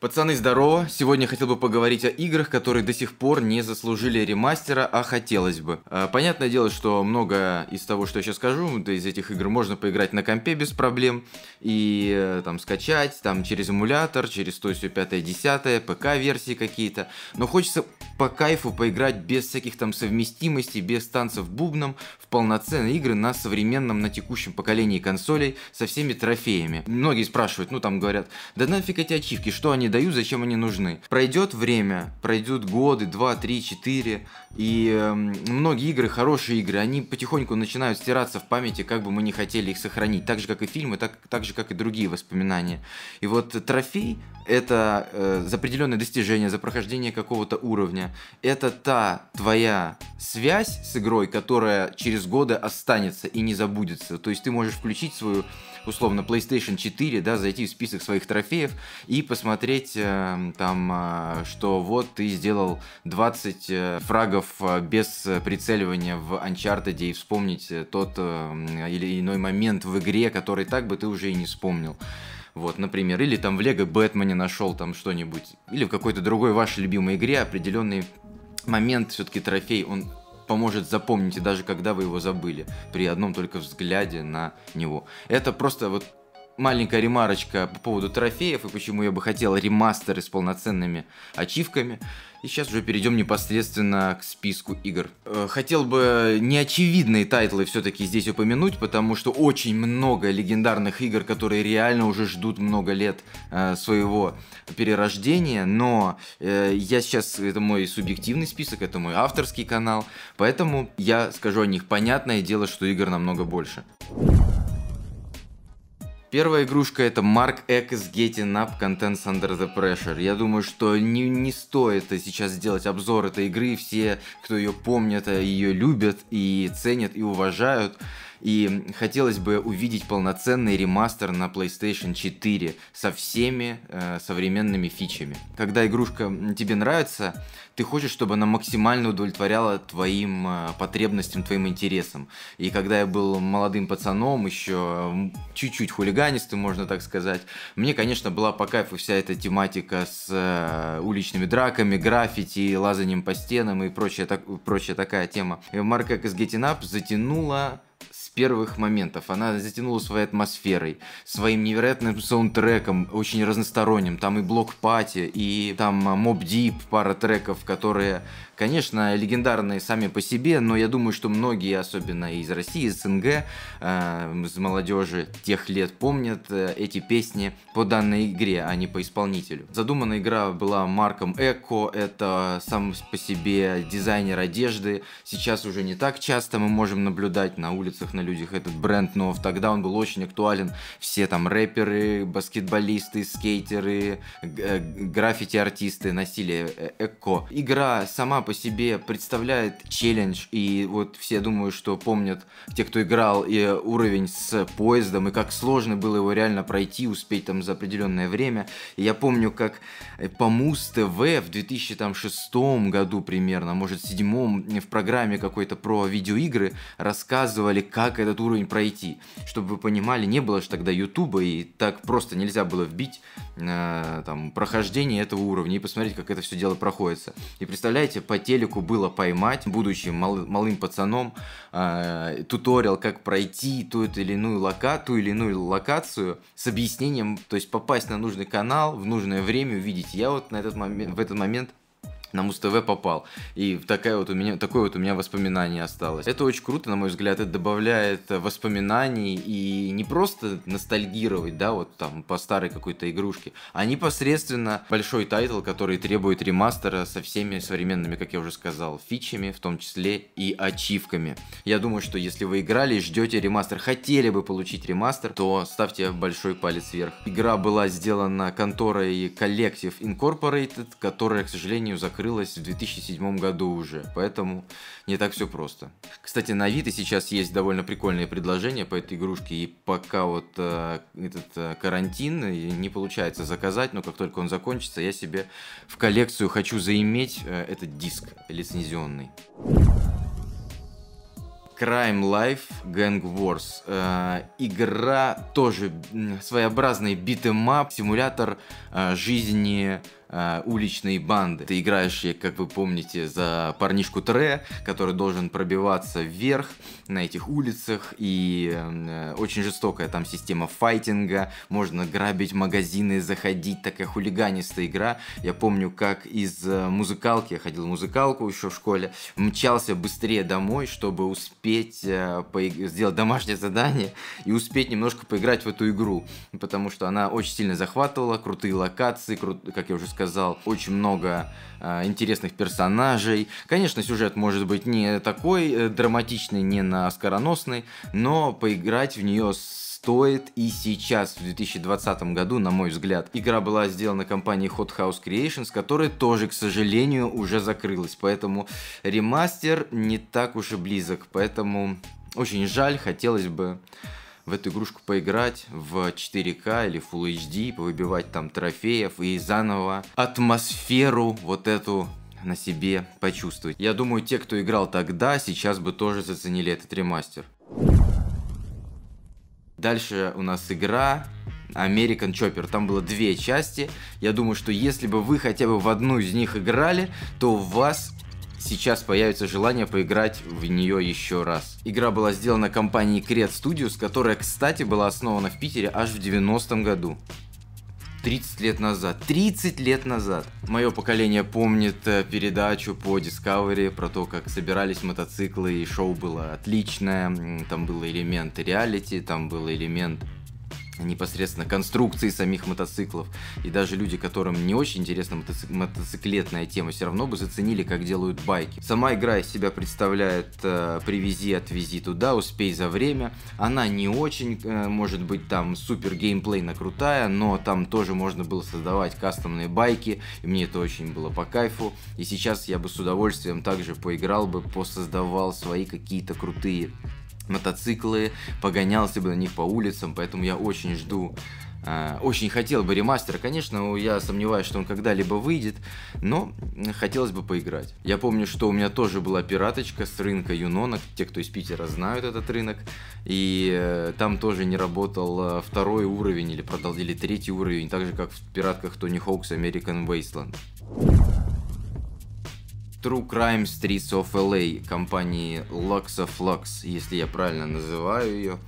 Пацаны, здорово! Сегодня хотел бы поговорить о играх, которые до сих пор не заслужили ремастера, а хотелось бы. А, понятное дело, что много из того, что я сейчас скажу, из этих игр можно поиграть на компе без проблем и э, там скачать, там через эмулятор, через то все 5 10 ПК-версии какие-то. Но хочется по кайфу поиграть без всяких там совместимостей, без танцев бубном, в полноценные игры на современном, на текущем поколении консолей со всеми трофеями. Многие спрашивают, ну там говорят, да нафиг эти ачивки, что они дают, зачем они нужны. Пройдет время, пройдут годы, 2, 3, 4, и э, многие игры, хорошие игры, они потихоньку начинают стираться в памяти, как бы мы не хотели их сохранить. Так же, как и фильмы, так, так же, как и другие воспоминания. И вот трофей — это э, за определенное достижение, за прохождение какого-то уровня. Это та твоя связь с игрой, которая через годы останется и не забудется. То есть ты можешь включить свою условно PlayStation 4, да, зайти в список своих трофеев и посмотреть э, там, э, что вот ты сделал 20 э, фрагов э, без прицеливания в Uncharted и вспомнить э, тот э, или иной момент в игре, который так бы ты уже и не вспомнил. Вот, например, или там в Лего Бэтмене нашел там что-нибудь, или в какой-то другой вашей любимой игре определенный момент, все-таки трофей, он поможет запомнить, и даже когда вы его забыли, при одном только взгляде на него. Это просто вот маленькая ремарочка по поводу трофеев и почему я бы хотел ремастеры с полноценными ачивками. И сейчас уже перейдем непосредственно к списку игр. Э, хотел бы неочевидные тайтлы все-таки здесь упомянуть, потому что очень много легендарных игр, которые реально уже ждут много лет э, своего перерождения, но э, я сейчас, это мой субъективный список, это мой авторский канал, поэтому я скажу о них. Понятное дело, что игр намного больше. Первая игрушка это Mark X Getting Up Contents Under the Pressure. Я думаю, что не, не стоит сейчас сделать обзор этой игры. Все, кто ее помнят, ее любят и ценят и уважают. И хотелось бы увидеть полноценный ремастер на PlayStation 4 со всеми э, современными фичами. Когда игрушка тебе нравится, ты хочешь, чтобы она максимально удовлетворяла твоим э, потребностям, твоим интересам. И когда я был молодым пацаном, еще чуть-чуть хулиганистым, можно так сказать, мне, конечно, была по кайфу вся эта тематика с э, уличными драками, граффити, лазанием по стенам и прочая, так, прочая такая тема. Марка из Getting Up затянула первых моментов. Она затянула своей атмосферой, своим невероятным саундтреком, очень разносторонним. Там и блок пати, и там моб дип, пара треков, которые конечно, легендарные сами по себе, но я думаю, что многие, особенно из России, из СНГ, э, из молодежи тех лет помнят э, эти песни по данной игре, а не по исполнителю. Задумана игра была Марком Эко, это сам по себе дизайнер одежды. Сейчас уже не так часто мы можем наблюдать на улицах, на людях этот бренд, но тогда он был очень актуален. Все там рэперы, баскетболисты, скейтеры, э, граффити-артисты носили э, Эко. Игра сама по себе представляет челлендж, и вот все думаю, что помнят те, кто играл и уровень с поездом, и как сложно было его реально пройти, успеть там за определенное время. И я помню, как по Муз ТВ в 2006 году примерно, может, седьмом, в программе какой-то про видеоигры рассказывали, как этот уровень пройти. Чтобы вы понимали, не было же тогда Ютуба, и так просто нельзя было вбить э, там прохождение этого уровня и посмотреть, как это все дело проходится. И представляете, по телеку было поймать, будучи мал, малым пацаном, э, туториал, как пройти ту или иную лока, ту или иную локацию с объяснением, то есть попасть на нужный канал в нужное время, увидеть. Я вот на этот момент, в этот момент на Муз-ТВ попал. И такая вот у меня, такое вот у меня воспоминание осталось. Это очень круто, на мой взгляд, это добавляет воспоминаний и не просто ностальгировать, да, вот там по старой какой-то игрушке, а непосредственно большой тайтл, который требует ремастера со всеми современными, как я уже сказал, фичами, в том числе и ачивками. Я думаю, что если вы играли ждете ремастер, хотели бы получить ремастер, то ставьте большой палец вверх. Игра была сделана конторой Collective Incorporated, которая, к сожалению, закрыта открылась в 2007 году уже, поэтому не так все просто. Кстати, на Авито сейчас есть довольно прикольные предложения по этой игрушке, и пока вот э, этот э, карантин не получается заказать, но как только он закончится, я себе в коллекцию хочу заиметь э, этот диск лицензионный. Crime Life Gang Wars. Э, игра тоже своеобразный beat 'em up, симулятор э, жизни э, уличной банды. Ты играешь, как вы помните, за парнишку Тре, который должен пробиваться вверх на этих улицах, и э, очень жестокая там система файтинга, можно грабить магазины, заходить, такая хулиганистая игра. Я помню, как из э, музыкалки, я ходил в музыкалку еще в школе, мчался быстрее домой, чтобы успеть э, сделать домашнее задание и успеть немножко поиграть в эту игру, потому что она очень сильно захватывала, крутые локации, кру... как я уже сказал, очень много э, интересных персонажей. Конечно, сюжет может быть не такой э, драматичный, не на оскароносный, но поиграть в нее стоит и сейчас, в 2020 году, на мой взгляд. Игра была сделана компанией Hot House Creations, которая тоже, к сожалению, уже закрылась. Поэтому ремастер не так уж и близок. Поэтому очень жаль, хотелось бы в эту игрушку поиграть в 4К или Full HD, повыбивать там трофеев и заново атмосферу вот эту на себе почувствовать. Я думаю, те, кто играл тогда, сейчас бы тоже заценили этот ремастер. Дальше у нас игра American Chopper. Там было две части. Я думаю, что если бы вы хотя бы в одну из них играли, то у вас сейчас появится желание поиграть в нее еще раз. Игра была сделана компанией Create Studios, которая, кстати, была основана в Питере аж в 90-м году. 30 лет назад. 30 лет назад. Мое поколение помнит э, передачу по Discovery про то, как собирались мотоциклы, и шоу было отличное. Там был элемент реалити, там был элемент непосредственно конструкции самих мотоциклов. И даже люди, которым не очень интересна мотоцик- мотоциклетная тема, все равно бы заценили, как делают байки. Сама игра из себя представляет э, привези, отвези туда, успей за время. Она не очень, э, может быть, там супер геймплейно крутая, но там тоже можно было создавать кастомные байки, и мне это очень было по кайфу. И сейчас я бы с удовольствием также поиграл бы, посоздавал свои какие-то крутые мотоциклы, погонялся бы на них по улицам, поэтому я очень жду Uh, очень хотел бы ремастера, конечно, я сомневаюсь, что он когда-либо выйдет, но хотелось бы поиграть. Я помню, что у меня тоже была пираточка с рынка Юнона, те, кто из Питера знают этот рынок, и uh, там тоже не работал uh, второй уровень или продал или третий уровень, так же как в пиратках Тони Хоукс American Wasteland. True Crime Streets of LA компании Lux of Lux, если я правильно называю ее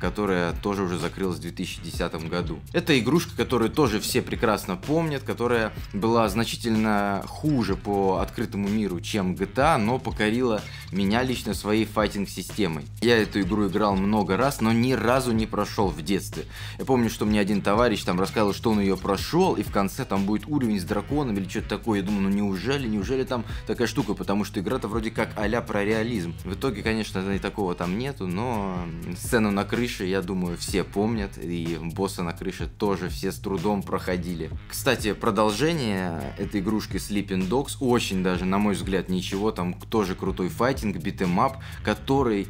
которая тоже уже закрылась в 2010 году. Это игрушка, которую тоже все прекрасно помнят, которая была значительно хуже по открытому миру, чем GTA, но покорила меня лично своей файтинг-системой. Я эту игру играл много раз, но ни разу не прошел в детстве. Я помню, что мне один товарищ там рассказывал, что он ее прошел, и в конце там будет уровень с драконом или что-то такое. Я думаю, ну неужели, неужели там такая штука, потому что игра-то вроде как а про реализм. В итоге, конечно, и такого там нету, но сцену на крыше, я думаю, все помнят, и босса на крыше тоже все с трудом проходили. Кстати, продолжение этой игрушки Sleeping Dogs очень даже, на мой взгляд, ничего, там тоже крутой файтинг, beat 'em up, который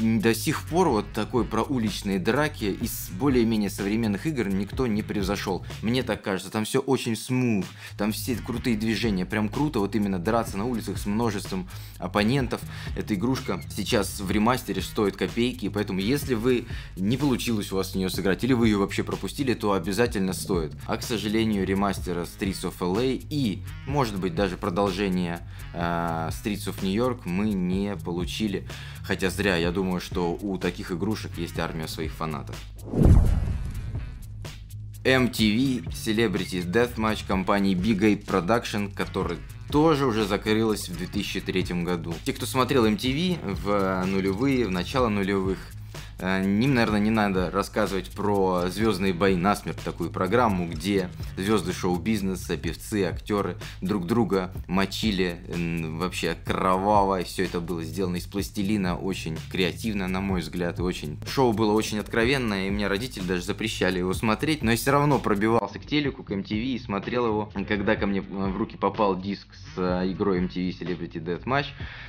до сих пор вот такой про уличные драки из более-менее современных игр никто не превзошел. Мне так кажется, там все очень smooth, там все крутые движения, прям круто вот именно драться на улицах с множеством оппонентов. Эта игрушка сейчас в ремастере стоит копейки, поэтому если вы не получилось у вас в нее сыграть, или вы ее вообще пропустили, то обязательно стоит. А к сожалению, ремастера Streets of LA и, может быть, даже продолжение э, Streets of New York мы не получили. Хотя зря, я думаю, что у таких игрушек есть армия своих фанатов. MTV Celebrity Deathmatch компании Big Ape Production, который тоже уже закрылась в 2003 году. Те, кто смотрел MTV в нулевые, в начало нулевых, Э, ним, наверное, не надо рассказывать про звездные бои насмерть, такую программу, где звезды шоу-бизнеса, певцы, актеры друг друга мочили вообще кроваво. Все это было сделано из пластилина, очень креативно, на мой взгляд, очень... Шоу было очень откровенное, и мне родители даже запрещали его смотреть, но я все равно пробивался к телеку, к MTV и смотрел его. Когда ко мне в руки попал диск с э, игрой MTV Celebrity Deathmatch,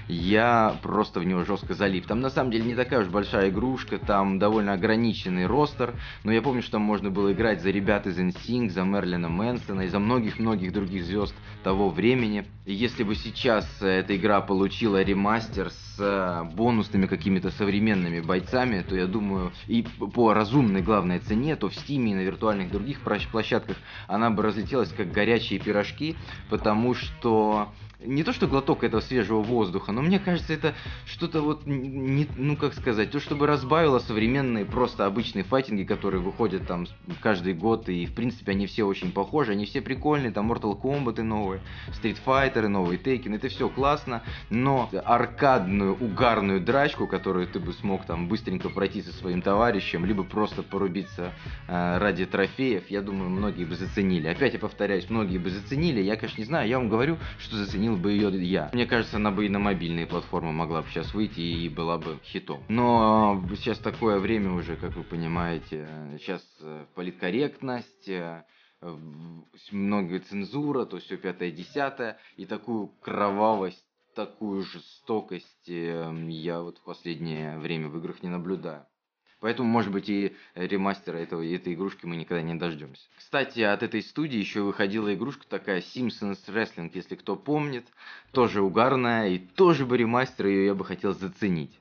я просто в него жестко залип. Там на самом деле не такая уж большая игрушка, там довольно ограниченный ростер, но я помню, что там можно было играть за ребят из NSYNC, за Мерлина Мэнсона и за многих-многих других звезд того времени. И если бы сейчас эта игра получила ремастер с с бонусными какими-то современными бойцами, то я думаю, и по разумной главной цене, то в Стиме и на виртуальных других площадках она бы разлетелась как горячие пирожки, потому что не то что глоток этого свежего воздуха, но мне кажется, это что-то вот, не, ну как сказать, то, чтобы разбавило современные просто обычные файтинги, которые выходят там каждый год, и в принципе они все очень похожи, они все прикольные, там Mortal Kombat новые, Street Fighter новые, Tekken, это все классно, но аркадную, угарную драчку, которую ты бы смог там быстренько пройти со своим товарищем, либо просто порубиться э, ради трофеев, я думаю, многие бы заценили. Опять я повторяюсь, многие бы заценили, я, конечно, не знаю, я вам говорю, что заценили оценил бы ее я. Мне кажется, она бы и на мобильные платформы могла бы сейчас выйти и была бы хитом. Но сейчас такое время уже, как вы понимаете, сейчас э, политкорректность, э, много цензура, то все пятое, десятое, и такую кровавость такую жестокость э, я вот в последнее время в играх не наблюдаю. Поэтому, может быть, и ремастера этого, этой игрушки мы никогда не дождемся. Кстати, от этой студии еще выходила игрушка такая Simpsons Wrestling, если кто помнит. Тоже угарная, и тоже бы ремастер ее я бы хотел заценить.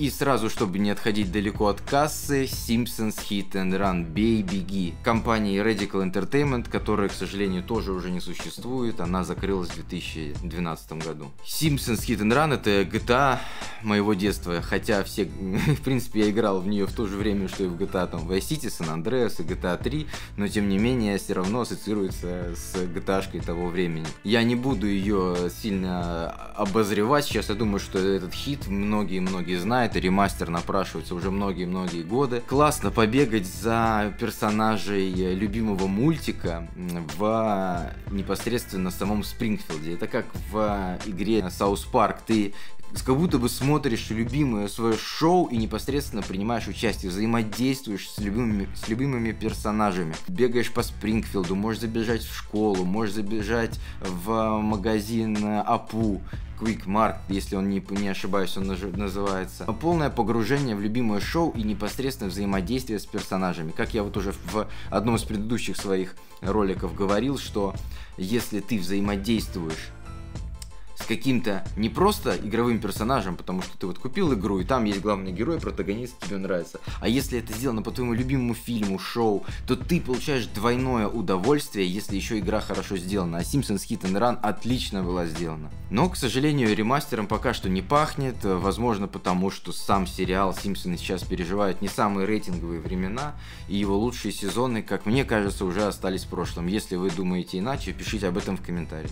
И сразу, чтобы не отходить далеко от кассы, Simpsons Hit and Run Бей, беги. Компании Radical Entertainment, которая, к сожалению, тоже уже не существует, она закрылась в 2012 году. Simpsons Hit and Run это GTA моего детства, хотя все, в принципе, я играл в нее в то же время, что и в GTA там Vice City, San Andreas и GTA 3, но тем не менее все равно ассоциируется с GTA-шкой того времени. Я не буду ее сильно обозревать, сейчас я думаю, что этот хит многие-многие знают, это ремастер напрашивается уже многие-многие годы. Классно побегать за персонажей любимого мультика в непосредственно самом Спрингфилде. Это как в игре South Park. Ты как будто бы смотришь любимое свое шоу и непосредственно принимаешь участие, взаимодействуешь с любимыми, с любимыми персонажами. Бегаешь по Спрингфилду, можешь забежать в школу, можешь забежать в магазин Апу, Kwik-E-Mart, если он не, не ошибаюсь, он называется. Полное погружение в любимое шоу и непосредственное взаимодействие с персонажами. Как я вот уже в одном из предыдущих своих роликов говорил, что если ты взаимодействуешь каким-то не просто игровым персонажем, потому что ты вот купил игру, и там есть главный герой, протагонист, тебе нравится. А если это сделано по твоему любимому фильму, шоу, то ты получаешь двойное удовольствие, если еще игра хорошо сделана. А Simpsons Hit and Run отлично была сделана. Но, к сожалению, ремастером пока что не пахнет, возможно потому, что сам сериал Simpsons сейчас переживает не самые рейтинговые времена, и его лучшие сезоны, как мне кажется, уже остались в прошлом. Если вы думаете иначе, пишите об этом в комментарии.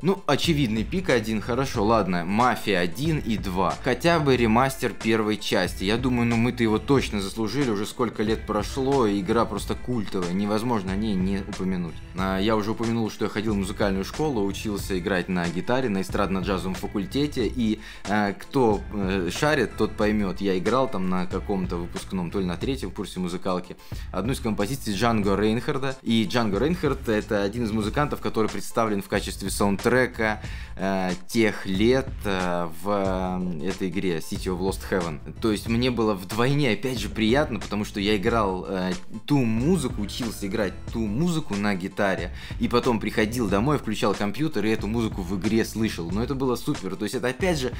Ну, очевидный пик один, хорошо, ладно, Мафия 1 и 2. Хотя бы ремастер первой части. Я думаю, ну мы-то его точно заслужили, уже сколько лет прошло, и игра просто культовая, невозможно о ней не упомянуть. А, я уже упомянул, что я ходил в музыкальную школу, учился играть на гитаре на эстрадно-джазовом факультете, и а, кто а, шарит, тот поймет. Я играл там на каком-то выпускном, то ли на третьем курсе музыкалки, одну из композиций Джанго Рейнхарда. И Джанго Рейнхард это один из музыкантов, который представлен в качестве саундтрека трека э, тех лет э, в э, этой игре City of Lost Heaven. То есть мне было вдвойне, опять же, приятно, потому что я играл э, ту музыку, учился играть ту музыку на гитаре, и потом приходил домой, включал компьютер и эту музыку в игре слышал. Но это было супер. То есть это, опять же,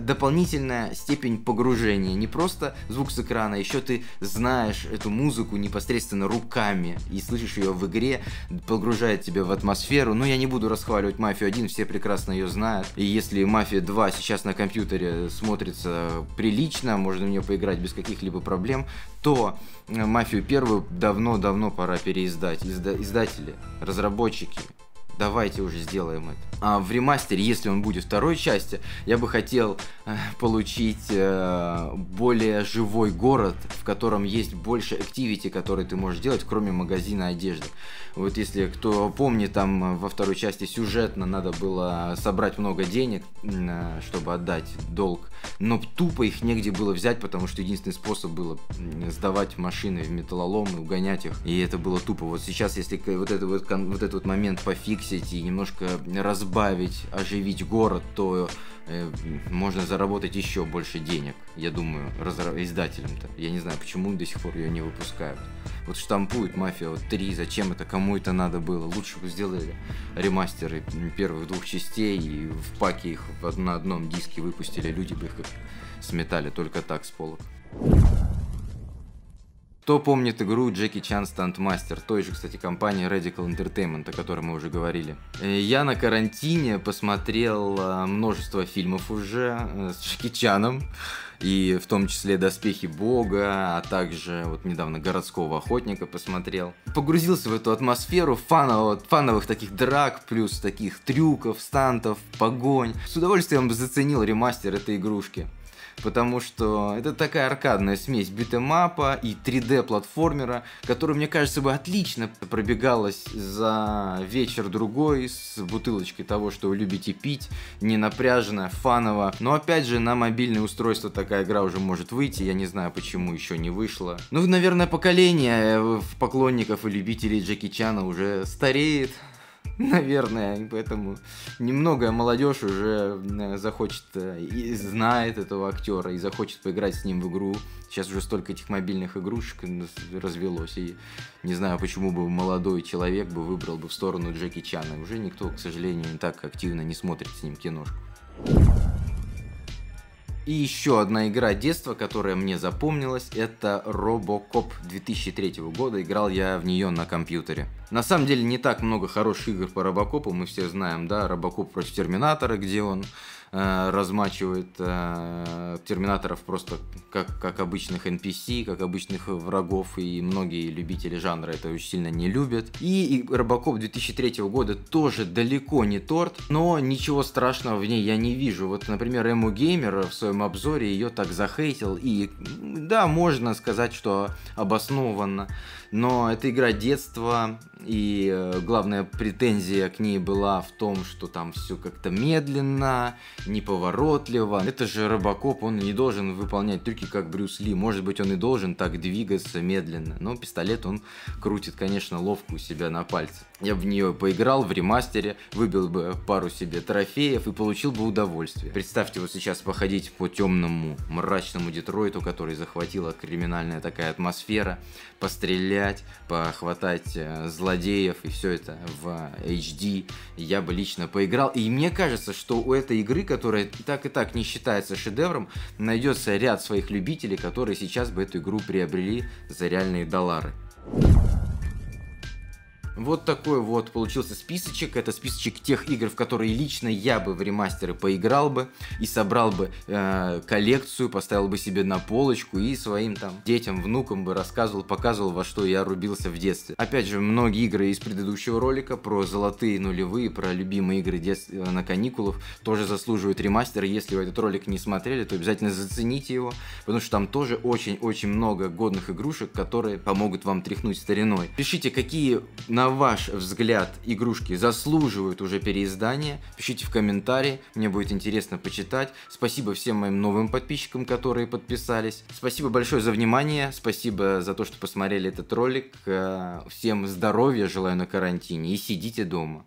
дополнительная степень погружения. Не просто звук с экрана, еще ты знаешь эту музыку непосредственно руками и слышишь ее в игре, погружает тебя в атмосферу. Но я не буду расхваливать мафию 1, все прекрасно ее знают. И если Мафия 2 сейчас на компьютере смотрится прилично, можно в нее поиграть без каких-либо проблем, то э, Мафию первую давно-давно пора переиздать. Изда- издатели, разработчики, давайте уже сделаем это. А в ремастере, если он будет второй части, я бы хотел э, получить э, более живой город, в котором есть больше активити, которые ты можешь делать, кроме магазина одежды. Вот если кто помнит, там во второй части сюжетно надо было собрать много денег, э, чтобы отдать долг, но тупо их негде было взять, потому что единственный способ было сдавать машины в металлолом и угонять их, и это было тупо. Вот сейчас, если вот, это вот, вот этот вот момент пофиксить и немножко разбавить, оживить город, то можно заработать еще больше денег, я думаю, издателям-то. Я не знаю, почему до сих пор ее не выпускают. Вот штампует Мафия вот 3, зачем это, кому это надо было? Лучше бы сделали ремастеры первых двух частей и в паке их на одном диске выпустили, люди бы их как сметали только так с полок. Кто помнит игру Джеки Чан Стантмастер, той же, кстати, компании Radical Entertainment, о которой мы уже говорили. Э, я на карантине посмотрел э, множество фильмов уже э, с Джеки Чаном, и в том числе «Доспехи Бога», а также вот недавно «Городского охотника» посмотрел. Погрузился в эту атмосферу фановых, фановых таких драк, плюс таких трюков, стантов, погонь. С удовольствием заценил ремастер этой игрушки потому что это такая аркадная смесь битэмапа и 3D-платформера, которая, мне кажется, бы отлично пробегалась за вечер-другой с бутылочкой того, что вы любите пить, не напряженно, фаново. Но опять же, на мобильное устройство такая игра уже может выйти, я не знаю, почему еще не вышла. Ну, наверное, поколение э, поклонников и любителей Джеки Чана уже стареет, Наверное, поэтому немного молодежь уже э, захочет э, и знает этого актера и захочет поиграть с ним в игру. Сейчас уже столько этих мобильных игрушек развелось, и не знаю, почему бы молодой человек бы выбрал бы в сторону Джеки Чана. Уже никто, к сожалению, так активно не смотрит с ним киношку. И еще одна игра детства, которая мне запомнилась, это Robocop 2003 года. Играл я в нее на компьютере. На самом деле не так много хороших игр по Робокопу, мы все знаем, да, Робокоп против Терминатора, где он э, размачивает э, терминаторов просто как, как обычных NPC, как обычных врагов, и многие любители жанра это очень сильно не любят. И, и Робокоп 2003 года тоже далеко не торт, но ничего страшного в ней я не вижу. Вот, например, Эму Геймер в своем обзоре ее так захейтил, и да, можно сказать, что обоснованно, но это игра детства, и э, главная претензия к ней была в том, что там все как-то медленно, неповоротливо. Это же Робокоп, он не должен выполнять трюки как Брюс Ли. Может быть, он и должен так двигаться медленно. Но пистолет он крутит, конечно, ловко у себя на пальце. Я в нее поиграл в ремастере, выбил бы пару себе трофеев и получил бы удовольствие. Представьте вот сейчас походить по темному, мрачному Детройту, который захватила криминальная такая атмосфера, пострелять, похватать э, злодеев и все это в HD. Я бы лично поиграл. И мне кажется, что у этой игры, которая так и так не считается шедевром, найдется ряд своих любителей, которые сейчас бы эту игру приобрели за реальные доллары. Вот такой вот получился списочек. Это списочек тех игр, в которые лично я бы в ремастеры поиграл бы и собрал бы э, коллекцию, поставил бы себе на полочку и своим там детям, внукам бы рассказывал, показывал, во что я рубился в детстве. Опять же, многие игры из предыдущего ролика про золотые нулевые, про любимые игры детства э, на каникулах тоже заслуживают ремастера. Если вы этот ролик не смотрели, то обязательно зацените его, потому что там тоже очень-очень много годных игрушек, которые помогут вам тряхнуть стариной. Пишите, какие на на ваш взгляд, игрушки заслуживают уже переиздания? Пишите в комментарии, мне будет интересно почитать. Спасибо всем моим новым подписчикам, которые подписались. Спасибо большое за внимание, спасибо за то, что посмотрели этот ролик. Э, всем здоровья желаю на карантине и сидите дома.